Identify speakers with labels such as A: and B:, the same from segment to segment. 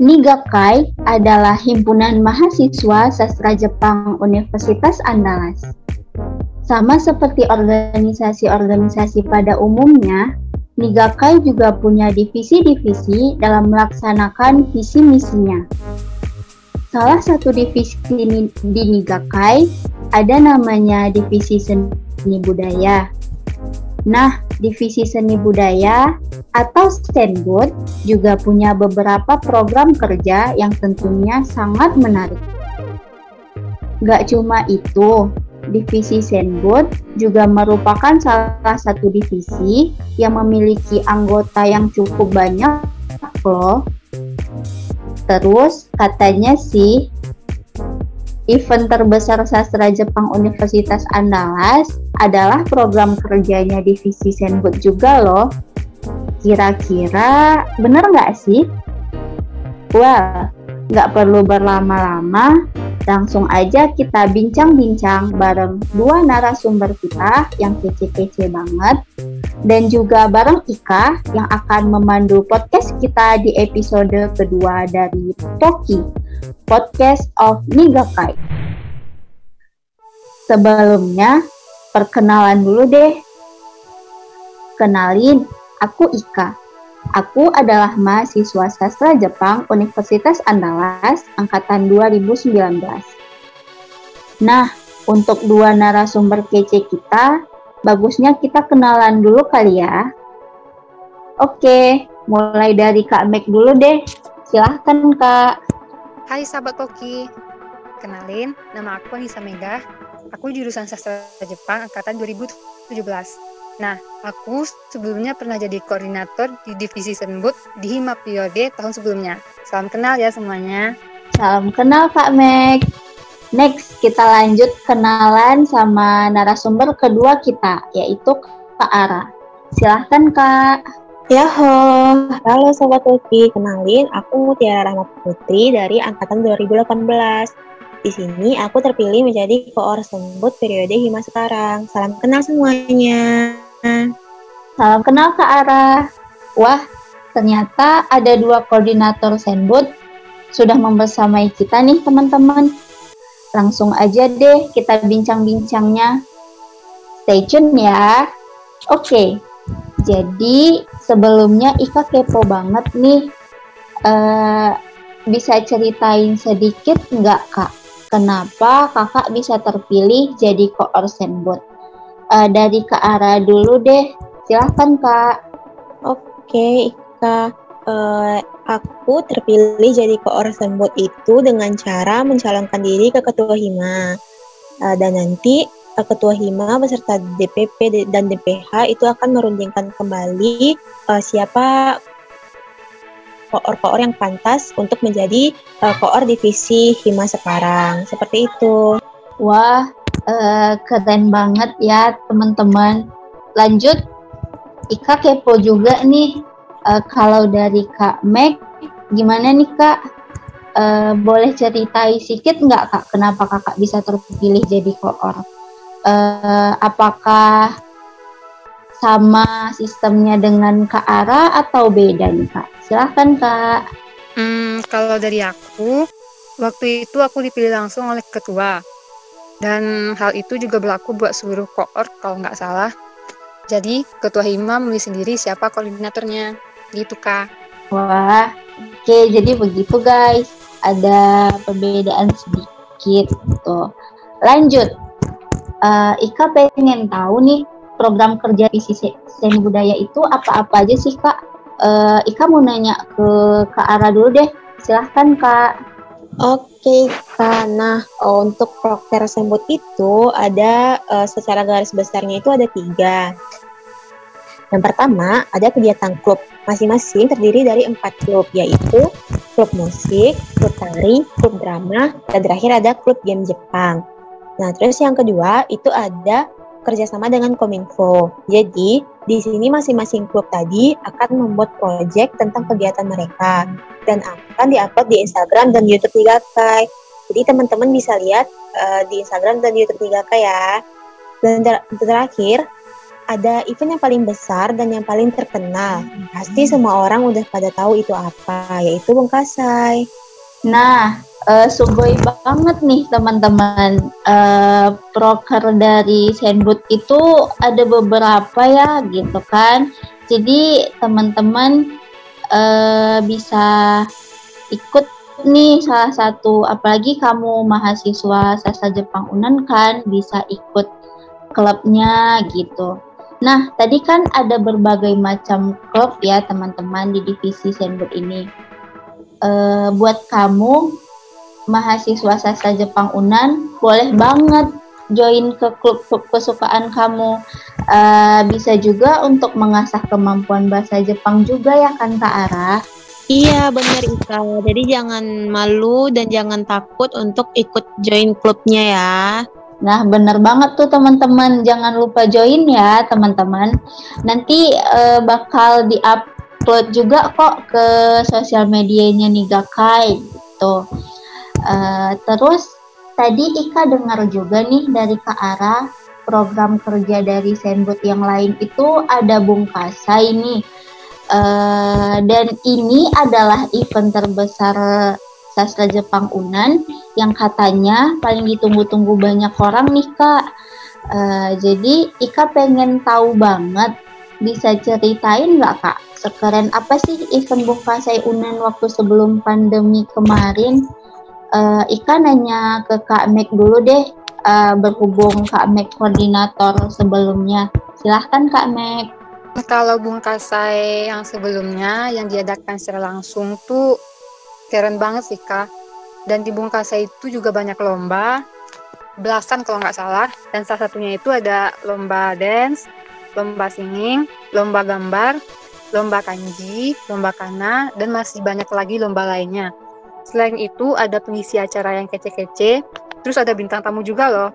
A: Nigakai adalah himpunan mahasiswa sastra Jepang Universitas Andalas. Sama seperti organisasi-organisasi pada umumnya, Nigakai juga punya divisi-divisi dalam melaksanakan visi misinya. Salah satu divisi di Nigakai ada namanya divisi seni budaya. Nah, divisi seni budaya atau Stenbud juga punya beberapa program kerja yang tentunya sangat menarik. Gak cuma itu, divisi Senbud juga merupakan salah satu divisi yang memiliki anggota yang cukup banyak loh. Terus katanya sih event terbesar sastra Jepang Universitas Andalas adalah program kerjanya divisi Senbud juga loh. Kira-kira bener nggak sih? Well, nggak perlu berlama-lama, langsung aja kita bincang-bincang bareng dua narasumber kita yang kece-kece banget dan juga bareng Ika yang akan memandu podcast kita di episode kedua dari Toki, Podcast of Nigakai. Sebelumnya, perkenalan dulu deh. Kenalin, aku Ika. Aku adalah mahasiswa sastra Jepang Universitas Andalas angkatan 2019. Nah, untuk dua narasumber kece kita, bagusnya kita kenalan dulu kali ya. Oke, mulai dari Kak Mek dulu deh. Silahkan Kak.
B: Hai sahabat Toki, kenalin nama aku Anissa Mega. Aku jurusan sastra Jepang angkatan 2017. Nah, aku sebelumnya pernah jadi koordinator di divisi Senbut di Hima Periode tahun sebelumnya. Salam kenal ya semuanya.
A: Salam kenal Kak Mek. Next, kita lanjut kenalan sama narasumber kedua kita, yaitu Kak Ara. Silahkan Kak.
C: Yaho, halo Sobat Uki, kenalin aku Mutiara Rahmat Putri dari Angkatan 2018. Di sini aku terpilih menjadi koor sembut periode Hima sekarang. Salam kenal semuanya.
A: Salam kenal Kak Ara. Wah, ternyata ada dua koordinator sembut sudah membersamai kita nih teman-teman. Langsung aja deh kita bincang-bincangnya. Stay tune ya. Oke, jadi sebelumnya Ika kepo banget nih. Uh, bisa ceritain sedikit nggak kak? Kenapa kakak bisa terpilih jadi koor senbot? Uh, dari ke arah dulu deh. Silahkan kak.
C: Oke Ika. Uh, aku terpilih jadi koor sembut itu dengan cara mencalonkan diri ke ketua hima dan nanti ketua hima beserta DPP dan DPH itu akan merundingkan kembali uh, siapa koor-koor yang pantas untuk menjadi uh, koor divisi hima sekarang seperti itu
A: wah uh, keren banget ya teman-teman lanjut Ika kepo juga nih uh, kalau dari Kak Meg, gimana nih Kak? Uh, boleh ceritain sedikit nggak Kak, kenapa Kakak bisa terpilih jadi koor? Uh, apakah sama sistemnya dengan Kak Ara atau beda nih Kak? Silahkan Kak.
B: Hmm, kalau dari aku, waktu itu aku dipilih langsung oleh ketua. Dan hal itu juga berlaku buat seluruh koor kalau nggak salah. Jadi, ketua hima memilih sendiri siapa koordinatornya gitu kak
A: wah oke jadi begitu guys ada perbedaan sedikit gitu lanjut uh, Ika pengen tahu nih program kerja visi seni budaya itu apa-apa aja sih kak uh, Ika mau nanya ke Kak Ara dulu deh silahkan kak
C: Oke, karena oh, untuk proker sembut itu ada uh, secara garis besarnya itu ada tiga. Yang pertama, ada kegiatan klub. Masing-masing terdiri dari empat klub, yaitu klub musik, klub tari, klub drama, dan terakhir ada klub game Jepang. Nah, terus yang kedua itu ada kerjasama dengan Kominfo. Jadi, di sini masing-masing klub tadi akan membuat proyek tentang kegiatan mereka dan akan diupload di Instagram dan YouTube 3K. Jadi, teman-teman bisa lihat uh, di Instagram dan YouTube 3K ya. Dan ter terakhir, ada event yang paling besar dan yang paling terkenal. Pasti semua orang udah pada tahu itu apa, yaitu Bungkasai.
A: Nah, uh, sugoi banget nih teman-teman. Uh, proker dari Senbut itu ada beberapa ya gitu kan. Jadi teman-teman uh, bisa ikut nih salah satu apalagi kamu mahasiswa sastra Jepang Unan kan bisa ikut klubnya gitu. Nah, tadi kan ada berbagai macam klub ya teman-teman di divisi Senbut ini. Uh, buat kamu mahasiswa sastra Jepang Unan boleh banget join ke klub-klub kesukaan kamu. Uh, bisa juga untuk mengasah kemampuan bahasa Jepang juga ya kan Kak Ara?
C: Iya benar Ika. Jadi jangan malu dan jangan takut untuk ikut join klubnya ya.
A: Nah benar banget tuh teman-teman. Jangan lupa join ya teman-teman. Nanti uh, bakal di-upload juga kok ke sosial medianya Nigakai gitu. Uh, terus tadi Ika dengar juga nih dari Kak Ara program kerja dari Senbut yang lain itu ada Bungkasai nih Uh, dan ini adalah event terbesar sastra Jepang Unan yang katanya paling ditunggu-tunggu banyak orang nih kak. Uh, jadi Ika pengen tahu banget, bisa ceritain nggak kak? Sekeren apa sih event Bungkasai Unan waktu sebelum pandemi kemarin? Uh, Ika nanya ke Kak Mek dulu deh, uh, berhubung Kak Mek koordinator sebelumnya. Silahkan Kak Mek.
B: Kalau Bungkasai yang sebelumnya yang diadakan secara langsung tuh keren banget sih kak. Dan di Bungkasai itu juga banyak lomba, belasan kalau nggak salah. Dan salah satunya itu ada lomba dance, lomba singing, lomba gambar, lomba kanji, lomba kana, dan masih banyak lagi lomba lainnya. Selain itu ada pengisi acara yang kece-kece, terus ada bintang tamu juga loh.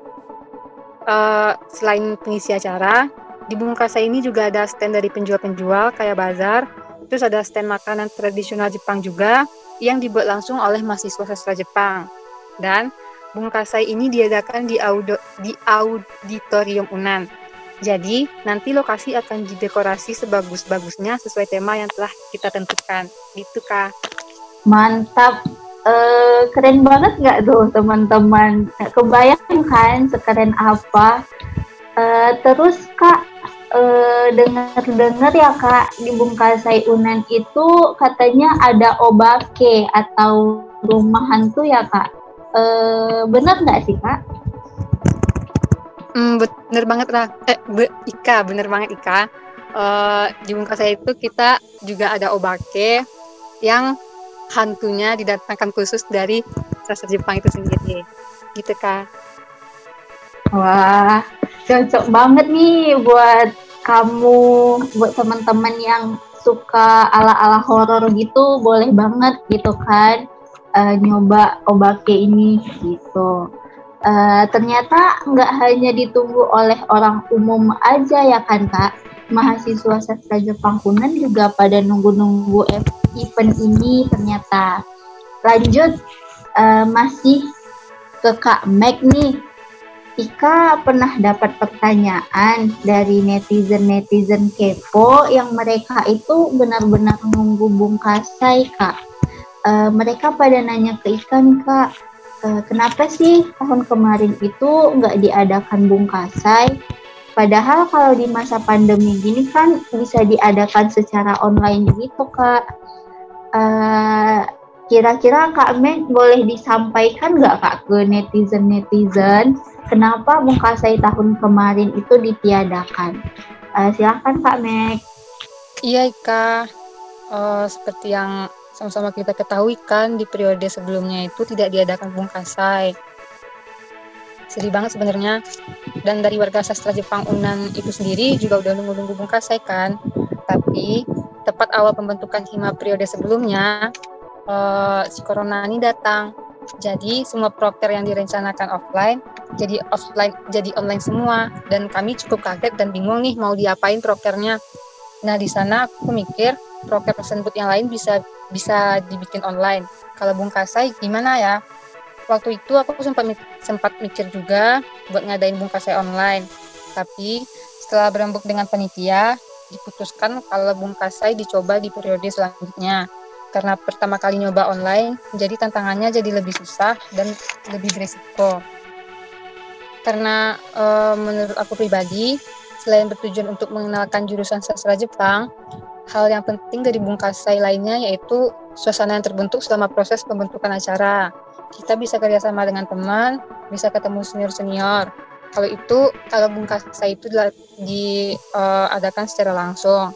B: Uh, selain pengisi acara, di Bungkasa ini juga ada stand dari penjual-penjual kayak bazar, terus ada stand makanan tradisional Jepang juga yang dibuat langsung oleh mahasiswa sastra Jepang. Dan Bungkasai ini diadakan di, audio, di auditorium Unan. Jadi, nanti lokasi akan didekorasi sebagus-bagusnya sesuai tema yang telah kita tentukan. Gitu, Kak.
A: Mantap. Uh, keren banget nggak tuh teman-teman? Kebayang kan sekeren apa? Uh, terus Kak, uh, dengar-dengar ya kak di Bungkasai Unan itu katanya ada obake atau rumah hantu ya kak. Uh, benar nggak sih kak?
B: Hmm, bener banget lah. Eh, be, Ika, bener banget Ika. Uh, di Bungkasai itu kita juga ada obake yang hantunya didatangkan khusus dari sastra Jepang itu sendiri. Gitu kak.
A: Wah, cocok banget nih buat kamu buat teman-teman yang suka ala-ala horor gitu boleh banget gitu kan uh, nyoba obake ini gitu. Uh, ternyata nggak hanya ditunggu oleh orang umum aja ya kan kak, mahasiswa sastra Jepang kunan juga pada nunggu-nunggu event ini ternyata. Lanjut uh, masih ke Kak Meg nih Ika pernah dapat pertanyaan dari netizen-netizen kepo yang mereka itu benar-benar nunggu bungkasai kak. E, mereka pada nanya ke Ika nih kak, e, kenapa sih tahun kemarin itu nggak diadakan bungkasai? Padahal kalau di masa pandemi gini kan bisa diadakan secara online gitu kak. E, kira-kira Kak Meg boleh disampaikan nggak kak ke netizen-netizen? kenapa Bungkasai tahun kemarin itu ditiadakan. Uh, silahkan Kak Mek.
B: Iya Ika, uh, seperti yang sama-sama kita ketahui kan di periode sebelumnya itu tidak diadakan Bungkasai. Sedih banget sebenarnya. Dan dari warga sastra Jepang Unan itu sendiri juga udah nunggu-nunggu Bungkasai kan. Tapi tepat awal pembentukan hima periode sebelumnya, uh, si Corona ini datang jadi semua proker yang direncanakan offline jadi offline jadi online semua dan kami cukup kaget dan bingung nih mau diapain prokernya. Nah di sana aku mikir proker tersebut yang lain bisa bisa dibikin online. Kalau Bung Kasai gimana ya? Waktu itu aku sempat sempat mikir juga buat ngadain Bung Kasai online. Tapi setelah berembuk dengan panitia, diputuskan kalau Bung Kasai dicoba di periode selanjutnya. Karena pertama kali nyoba online, jadi tantangannya jadi lebih susah dan lebih beresiko. Karena e, menurut aku pribadi, selain bertujuan untuk mengenalkan jurusan sastra Jepang, hal yang penting dari Bung Kasai lainnya yaitu suasana yang terbentuk selama proses pembentukan acara. Kita bisa kerjasama dengan teman, bisa ketemu senior-senior, kalau itu kalau bungkasa itu diadakan uh, secara langsung.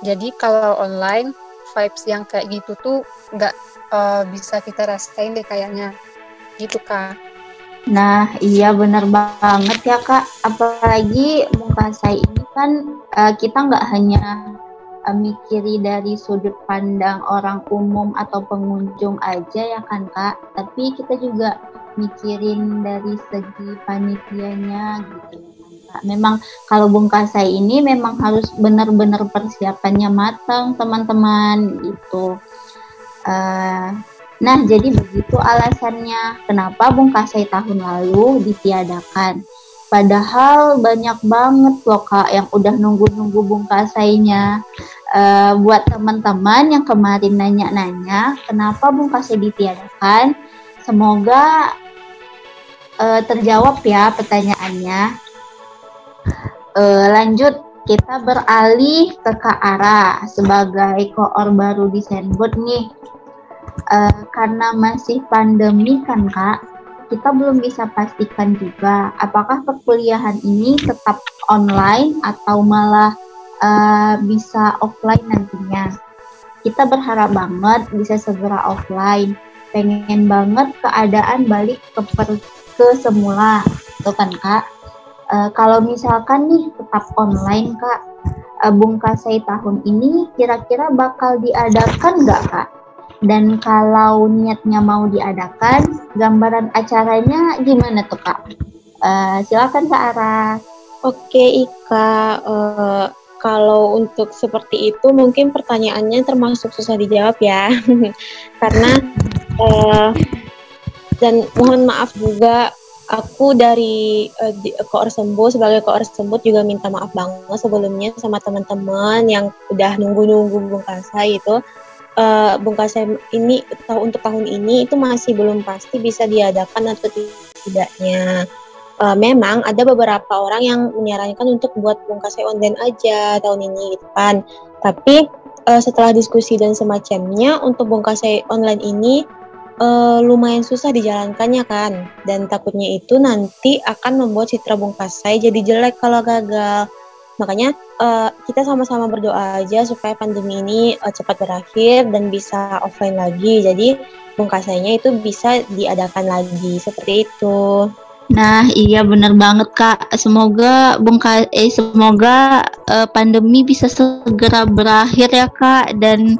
B: Jadi kalau online vibes yang kayak gitu tuh nggak uh, bisa kita rasain deh kayaknya. Gitu kak.
A: Nah iya benar banget ya kak. Apalagi bungkasa ini kan uh, kita nggak hanya uh, mikiri dari sudut pandang orang umum atau pengunjung aja ya kan kak. Tapi kita juga mikirin dari segi panitianya gitu ya Memang kalau Bung Kasai ini memang harus benar-benar persiapannya matang teman-teman gitu. Uh, nah jadi begitu alasannya kenapa Bung Kasai tahun lalu ditiadakan. Padahal banyak banget loh kak yang udah nunggu-nunggu Bung Kasainya. Uh, buat teman-teman yang kemarin nanya-nanya kenapa Bung Kasai ditiadakan, semoga uh, terjawab ya pertanyaannya. Uh, lanjut kita beralih ke Kak Ara sebagai koor baru di Senbot nih. Uh, karena masih pandemi kan Kak, kita belum bisa pastikan juga apakah perkuliahan ini tetap online atau malah uh, bisa offline nantinya. Kita berharap banget bisa segera offline. Pengen banget keadaan balik ke ke semula, tuh kan kak. Uh, kalau misalkan nih tetap online kak, uh, Bung Kasai tahun ini kira-kira bakal diadakan nggak kak? Dan kalau niatnya mau diadakan, gambaran acaranya gimana tuh kak? Uh, silakan kak Ara.
C: Oke Ika, uh, kalau untuk seperti itu mungkin pertanyaannya termasuk susah dijawab ya, karena uh, dan mohon maaf juga aku dari uh, koor sembuh sebagai koor sembuh juga minta maaf banget sebelumnya sama teman-teman yang udah nunggu-nunggu Bung Kasai itu uh, Kasai ini untuk tahun ini itu masih belum pasti bisa diadakan atau tidaknya. Uh, memang ada beberapa orang yang menyarankan untuk buat Bung Kasai online aja tahun ini gitu kan. Tapi uh, setelah diskusi dan semacamnya untuk Bung Kasai online ini uh, lumayan susah dijalankannya kan dan takutnya itu nanti akan membuat citra bungkasai jadi jelek kalau gagal makanya uh, kita sama-sama berdoa aja supaya pandemi ini uh, cepat berakhir dan bisa offline lagi jadi bungkasainya itu bisa diadakan lagi seperti itu.
A: Nah, iya benar banget Kak. Semoga bungka eh semoga uh, pandemi bisa segera berakhir ya Kak dan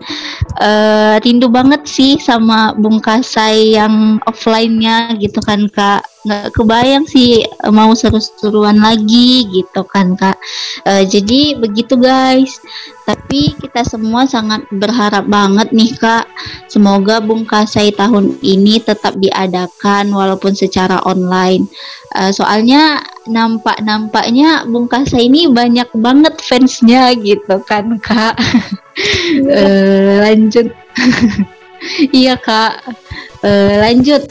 A: uh, rindu banget sih sama Bung Kasai yang offline-nya gitu kan Kak nggak kebayang sih eh, mau seru-seruan lagi gitu kan kak. Uh, jadi begitu guys. Tapi kita semua sangat berharap banget nih kak. Semoga Bung Kasai tahun ini tetap diadakan walaupun secara online. Uh, soalnya nampak-nampaknya Bung Kasai ini banyak banget fansnya gitu kan kak. Uh, lanjut. Iya kak. Uh, lanjut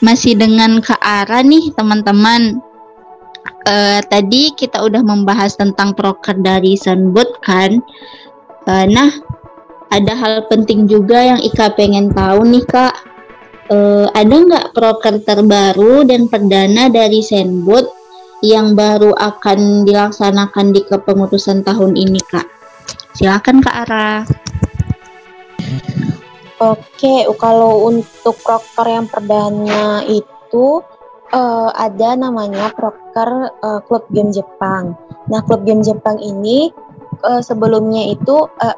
A: masih dengan ke arah nih teman-teman. Uh, tadi kita udah membahas tentang proker dari Sunboot kan. Uh, nah, ada hal penting juga yang Ika pengen tahu nih kak. Uh, ada nggak proker terbaru dan perdana dari Sunboot yang baru akan dilaksanakan di kepengurusan tahun ini kak? Silakan kak Ara.
C: Oke, kalau untuk proker yang perdana itu uh, ada namanya proker uh, klub game Jepang. Nah, klub game Jepang ini uh, sebelumnya itu uh,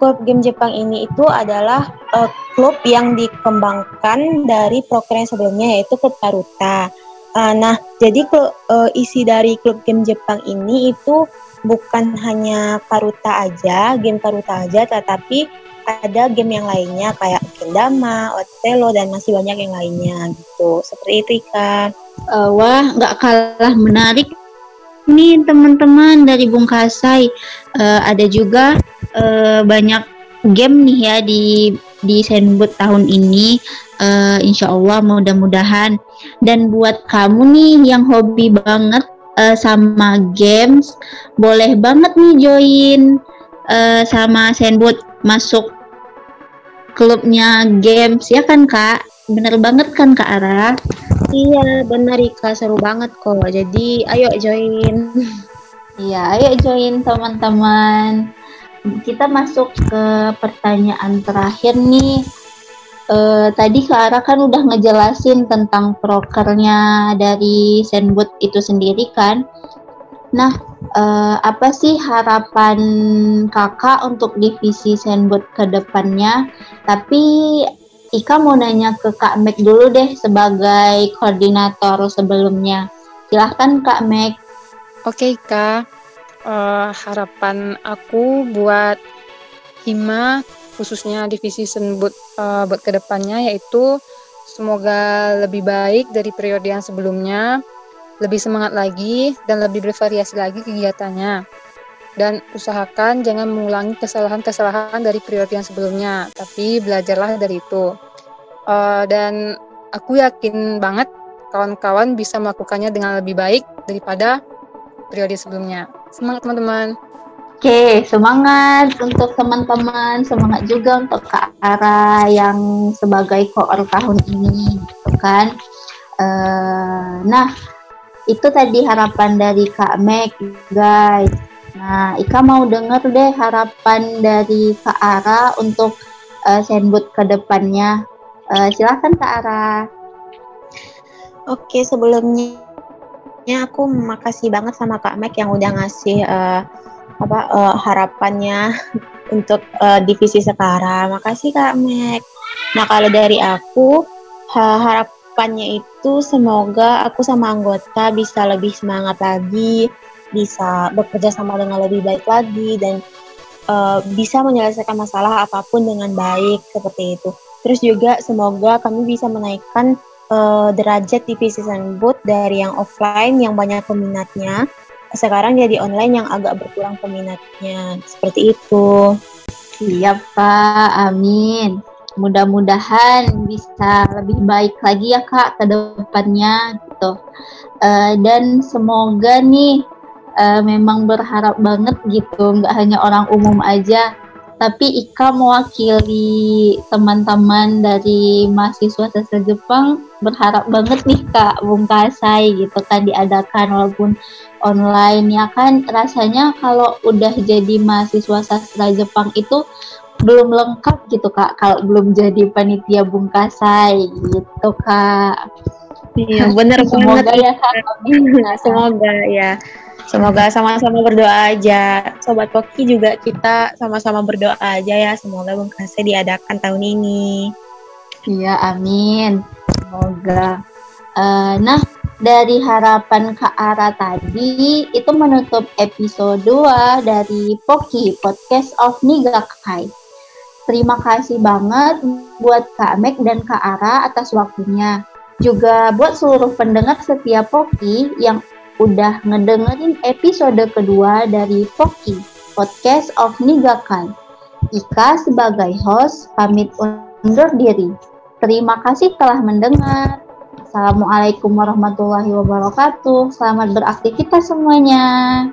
C: klub game Jepang ini itu adalah uh, klub yang dikembangkan dari proker yang sebelumnya yaitu klub Karuta. Uh, nah, jadi klub, uh, isi dari klub game Jepang ini itu bukan hanya Karuta aja, game Karuta aja, tetapi ada game yang lainnya kayak Kendama, Otelo dan masih banyak yang lainnya gitu. Seperti itu Ika.
A: Uh, wah, nggak kalah menarik nih teman-teman dari Bung Kasai. Uh, ada juga uh, banyak game nih ya di di Senbut tahun ini. Uh, insya Allah mudah-mudahan. Dan buat kamu nih yang hobi banget uh, sama games, boleh banget nih join uh, sama Senbut masuk klubnya games ya kan kak? Bener banget kan kak Ara?
C: Iya benar Ika seru banget kok. Jadi ayo join.
A: Iya ayo join teman-teman. Kita masuk ke pertanyaan terakhir nih. Uh, tadi Kak Ara kan udah ngejelasin tentang prokernya dari Zenboot itu sendiri kan. Nah, uh, apa sih harapan kakak untuk divisi Zenboot ke depannya? Tapi Ika mau nanya ke Kak Mek dulu deh sebagai koordinator sebelumnya. Silahkan Kak Mek.
B: Oke Kak, uh, harapan aku buat Hima khususnya divisi Senbut uh, buat ke depannya yaitu semoga lebih baik dari periode yang sebelumnya, lebih semangat lagi dan lebih bervariasi lagi kegiatannya. Dan usahakan jangan mengulangi kesalahan-kesalahan dari periode yang sebelumnya, tapi belajarlah dari itu. Uh, dan aku yakin banget kawan-kawan bisa melakukannya dengan lebih baik daripada periode sebelumnya. Semangat teman-teman!
A: Oke, semangat untuk teman-teman, semangat juga untuk Kak Ara yang sebagai koor tahun ini, gitu kan. Uh, nah, itu tadi harapan dari Kak Meg, guys. Nah, Ika mau denger deh harapan dari Kak Ara untuk uh, Senbut ke depannya. Uh, silahkan Kak Ara.
C: Oke, sebelumnya aku makasih banget sama Kak Mek yang udah ngasih uh, apa uh, harapannya untuk uh, divisi sekarang. Makasih Kak Mek. Nah, kalau dari aku harapannya itu semoga aku sama anggota bisa lebih semangat lagi, bisa bekerja sama dengan lebih baik lagi dan uh, bisa menyelesaikan masalah apa pun dengan baik seperti itu. Terus juga semoga kami bisa menaikkan uh, derajat divisi Senbut dari yang offline yang banyak peminatnya sekarang jadi online yang agak berkurang peminatnya seperti itu.
A: Siap Pak, amin. Mudah-mudahan bisa lebih baik lagi ya Kak ke depannya gitu. Uh, dan semoga nih uh, memang berharap banget gitu nggak hanya orang umum aja tapi Ika mewakili teman-teman dari mahasiswa sastra Jepang berharap banget nih Kak Bung Kasai gitu kan diadakan walaupun online ya kan rasanya kalau udah jadi mahasiswa sastra Jepang itu belum lengkap gitu Kak kalau belum jadi panitia Bung Kasai gitu Kak.
C: Iya benar Semoga ya Kak. Semoga ya. Semoga sama-sama berdoa aja. Sobat Koki juga kita sama-sama berdoa aja ya. Semoga Bung Kase diadakan tahun ini.
A: Iya, amin. Semoga. Uh, nah, dari harapan Kak Ara tadi, itu menutup episode 2 dari Poki, Podcast of Nigakai. Terima kasih banget buat Kak Mek dan Kak Ara atas waktunya. Juga buat seluruh pendengar setiap Poki yang udah ngedengerin episode kedua dari Poki, Podcast of Nigakan. Ika sebagai host pamit undur diri. Terima kasih telah mendengar. Assalamualaikum warahmatullahi wabarakatuh. Selamat beraktivitas semuanya.